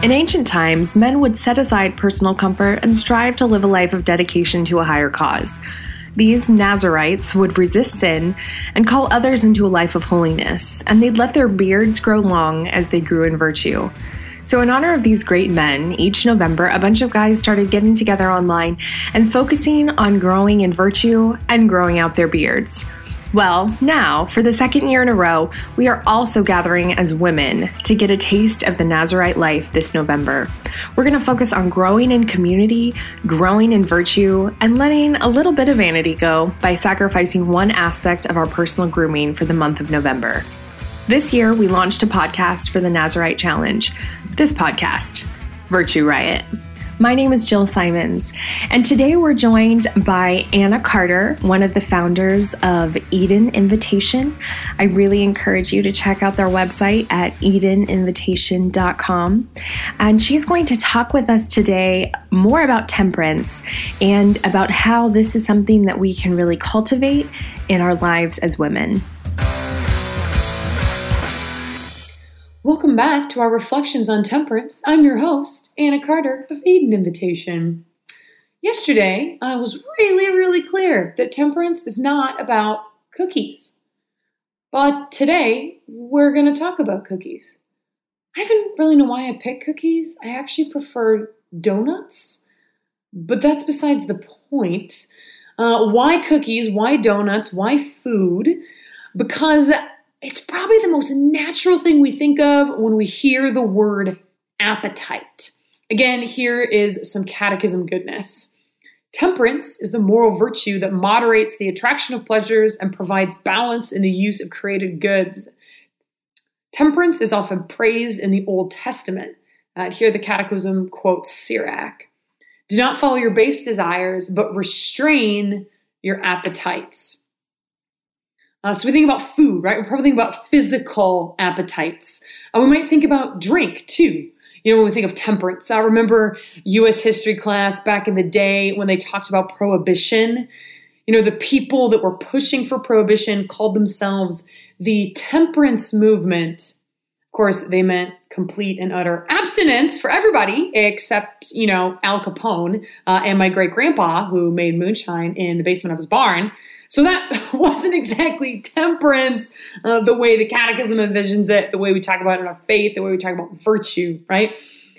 In ancient times, men would set aside personal comfort and strive to live a life of dedication to a higher cause. These Nazarites would resist sin and call others into a life of holiness, and they'd let their beards grow long as they grew in virtue. So, in honor of these great men, each November, a bunch of guys started getting together online and focusing on growing in virtue and growing out their beards. Well, now, for the second year in a row, we are also gathering as women to get a taste of the Nazarite life this November. We're going to focus on growing in community, growing in virtue, and letting a little bit of vanity go by sacrificing one aspect of our personal grooming for the month of November. This year, we launched a podcast for the Nazarite Challenge. This podcast, Virtue Riot. My name is Jill Simons, and today we're joined by Anna Carter, one of the founders of Eden Invitation. I really encourage you to check out their website at edeninvitation.com. And she's going to talk with us today more about temperance and about how this is something that we can really cultivate in our lives as women. Welcome back to our reflections on temperance. I'm your host, Anna Carter of Eden Invitation. Yesterday, I was really, really clear that temperance is not about cookies. But today, we're going to talk about cookies. I don't really know why I picked cookies. I actually prefer donuts, but that's besides the point. Uh, why cookies? Why donuts? Why food? Because it's probably the most natural thing we think of when we hear the word appetite. Again, here is some catechism goodness. Temperance is the moral virtue that moderates the attraction of pleasures and provides balance in the use of created goods. Temperance is often praised in the Old Testament. Uh, here, the Catechism quotes Sirach Do not follow your base desires, but restrain your appetites. Uh, so we think about food, right? We probably think about physical appetites. And we might think about drink too. You know, when we think of temperance, I remember U.S. history class back in the day when they talked about prohibition. You know, the people that were pushing for prohibition called themselves the temperance movement. Of course, they meant complete and utter abstinence for everybody except, you know, Al Capone uh, and my great grandpa who made moonshine in the basement of his barn. So that wasn't exactly temperance uh, the way the catechism envisions it, the way we talk about it in our faith, the way we talk about virtue, right?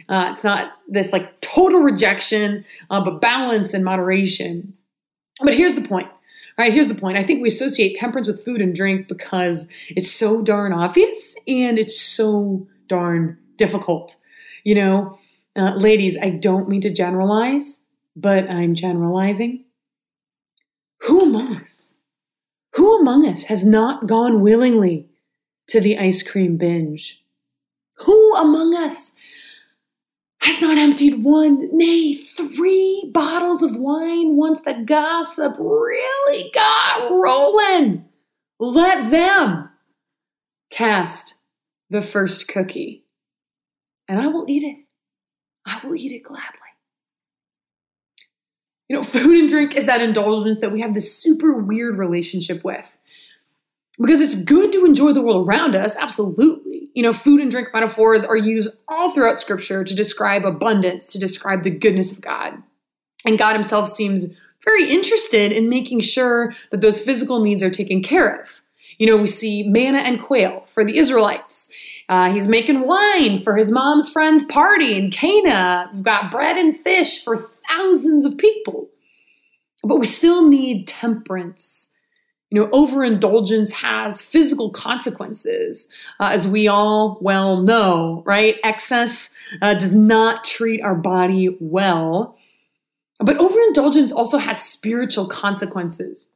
Uh, it's not this like total rejection, uh, but balance and moderation. But here's the point. Right, here's the point. I think we associate temperance with food and drink because it's so darn obvious and it's so darn difficult. You know, uh, ladies, I don't mean to generalize, but I'm generalizing. Who among us, who among us has not gone willingly to the ice cream binge? Who among us has not emptied one, nay, three bottles of wine once the gossip really got rolling? Let them cast the first cookie, and I will eat it. I will eat it gladly. You know, food and drink is that indulgence that we have this super weird relationship with. Because it's good to enjoy the world around us, absolutely. You know, food and drink metaphors are used all throughout scripture to describe abundance, to describe the goodness of God. And God Himself seems very interested in making sure that those physical needs are taken care of. You know, we see manna and quail for the Israelites. Uh, he's making wine for his mom's friend's party in Cana. We've got bread and fish for thousands of people. But we still need temperance. You know, overindulgence has physical consequences, uh, as we all well know, right? Excess uh, does not treat our body well. But overindulgence also has spiritual consequences.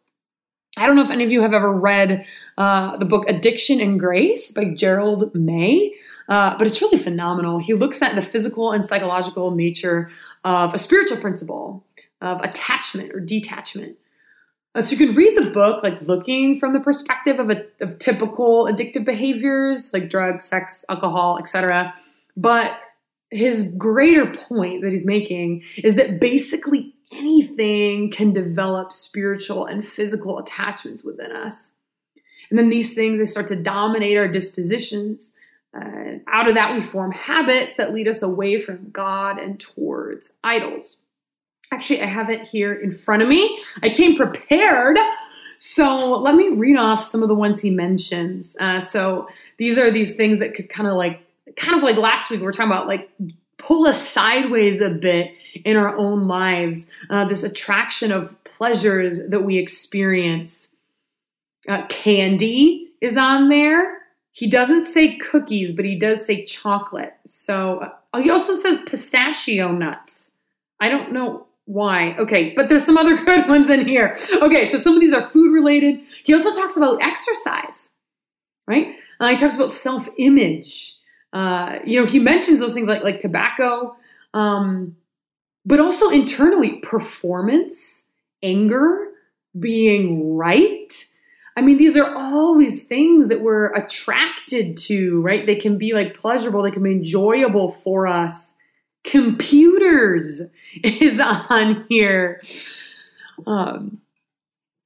I don't know if any of you have ever read uh, the book Addiction and Grace by Gerald May, uh, but it's really phenomenal. He looks at the physical and psychological nature of a spiritual principle of attachment or detachment. Uh, so you can read the book like looking from the perspective of, a, of typical addictive behaviors like drugs, sex, alcohol, etc. But his greater point that he's making is that basically anything can develop spiritual and physical attachments within us. And then these things they start to dominate our dispositions, Uh, out of that, we form habits that lead us away from God and towards idols. Actually, I have it here in front of me. I came prepared. So let me read off some of the ones he mentions. Uh, so these are these things that could kind of like, kind of like last week, we were talking about like pull us sideways a bit in our own lives. Uh, this attraction of pleasures that we experience. Uh, candy is on there. He doesn't say cookies, but he does say chocolate. So uh, he also says pistachio nuts. I don't know why. Okay, but there's some other good ones in here. Okay, so some of these are food related. He also talks about exercise, right? Uh, he talks about self image. Uh, you know, he mentions those things like like tobacco, um, but also internally performance, anger, being right. I mean, these are all these things that we're attracted to, right? They can be like pleasurable, they can be enjoyable for us. Computers is on here. Um,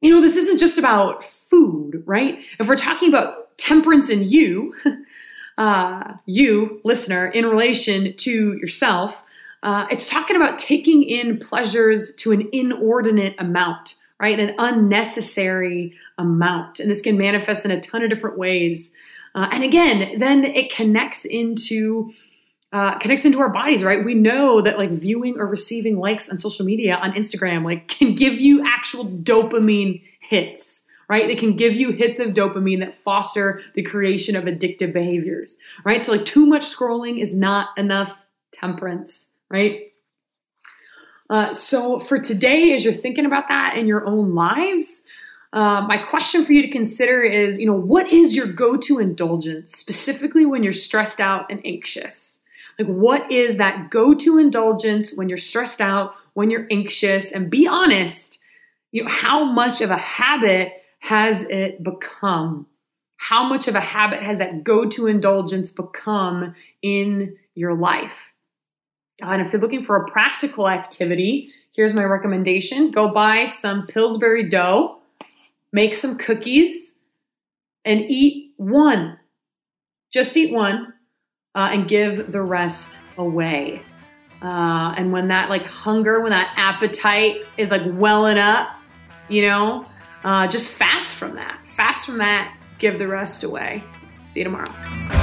you know, this isn't just about food, right? If we're talking about temperance in you, uh, you, listener, in relation to yourself, uh, it's talking about taking in pleasures to an inordinate amount, right? An unnecessary amount. And this can manifest in a ton of different ways. Uh, and again, then it connects into uh, connects into our bodies, right? We know that like viewing or receiving likes on social media on Instagram like can give you actual dopamine hits, right? They can give you hits of dopamine that foster the creation of addictive behaviors, right? So like too much scrolling is not enough temperance, right? Uh, so for today, as you're thinking about that in your own lives, uh, my question for you to consider is, you know, what is your go-to indulgence specifically when you're stressed out and anxious? Like, what is that go to indulgence when you're stressed out, when you're anxious? And be honest, you know, how much of a habit has it become? How much of a habit has that go to indulgence become in your life? And if you're looking for a practical activity, here's my recommendation go buy some Pillsbury dough, make some cookies, and eat one. Just eat one uh, and give the rest away. Uh, and when that like hunger, when that appetite is like welling up, you know, uh, just fast from that. Fast from that, give the rest away. See you tomorrow.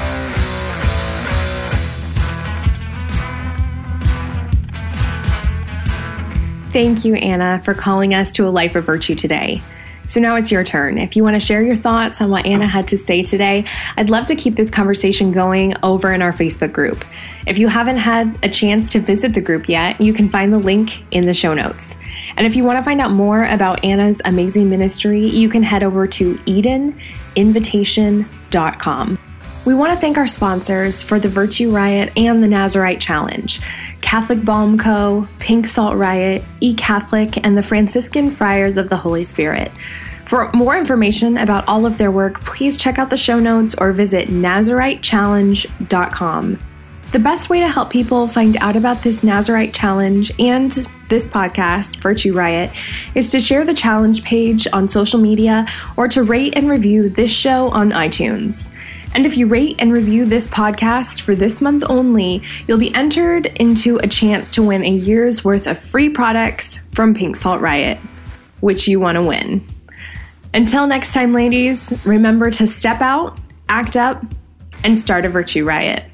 Thank you, Anna, for calling us to a life of virtue today. So now it's your turn. If you want to share your thoughts on what Anna had to say today, I'd love to keep this conversation going over in our Facebook group. If you haven't had a chance to visit the group yet, you can find the link in the show notes. And if you want to find out more about Anna's amazing ministry, you can head over to EdenInvitation.com. We want to thank our sponsors for the Virtue Riot and the Nazarite Challenge. Catholic Balm Co., Pink Salt Riot, E Catholic, and the Franciscan Friars of the Holy Spirit. For more information about all of their work, please check out the show notes or visit NazariteChallenge.com. The best way to help people find out about this Nazarite Challenge and this podcast, Virtue Riot, is to share the challenge page on social media or to rate and review this show on iTunes. And if you rate and review this podcast for this month only, you'll be entered into a chance to win a year's worth of free products from Pink Salt Riot, which you want to win. Until next time, ladies, remember to step out, act up, and start a virtue riot.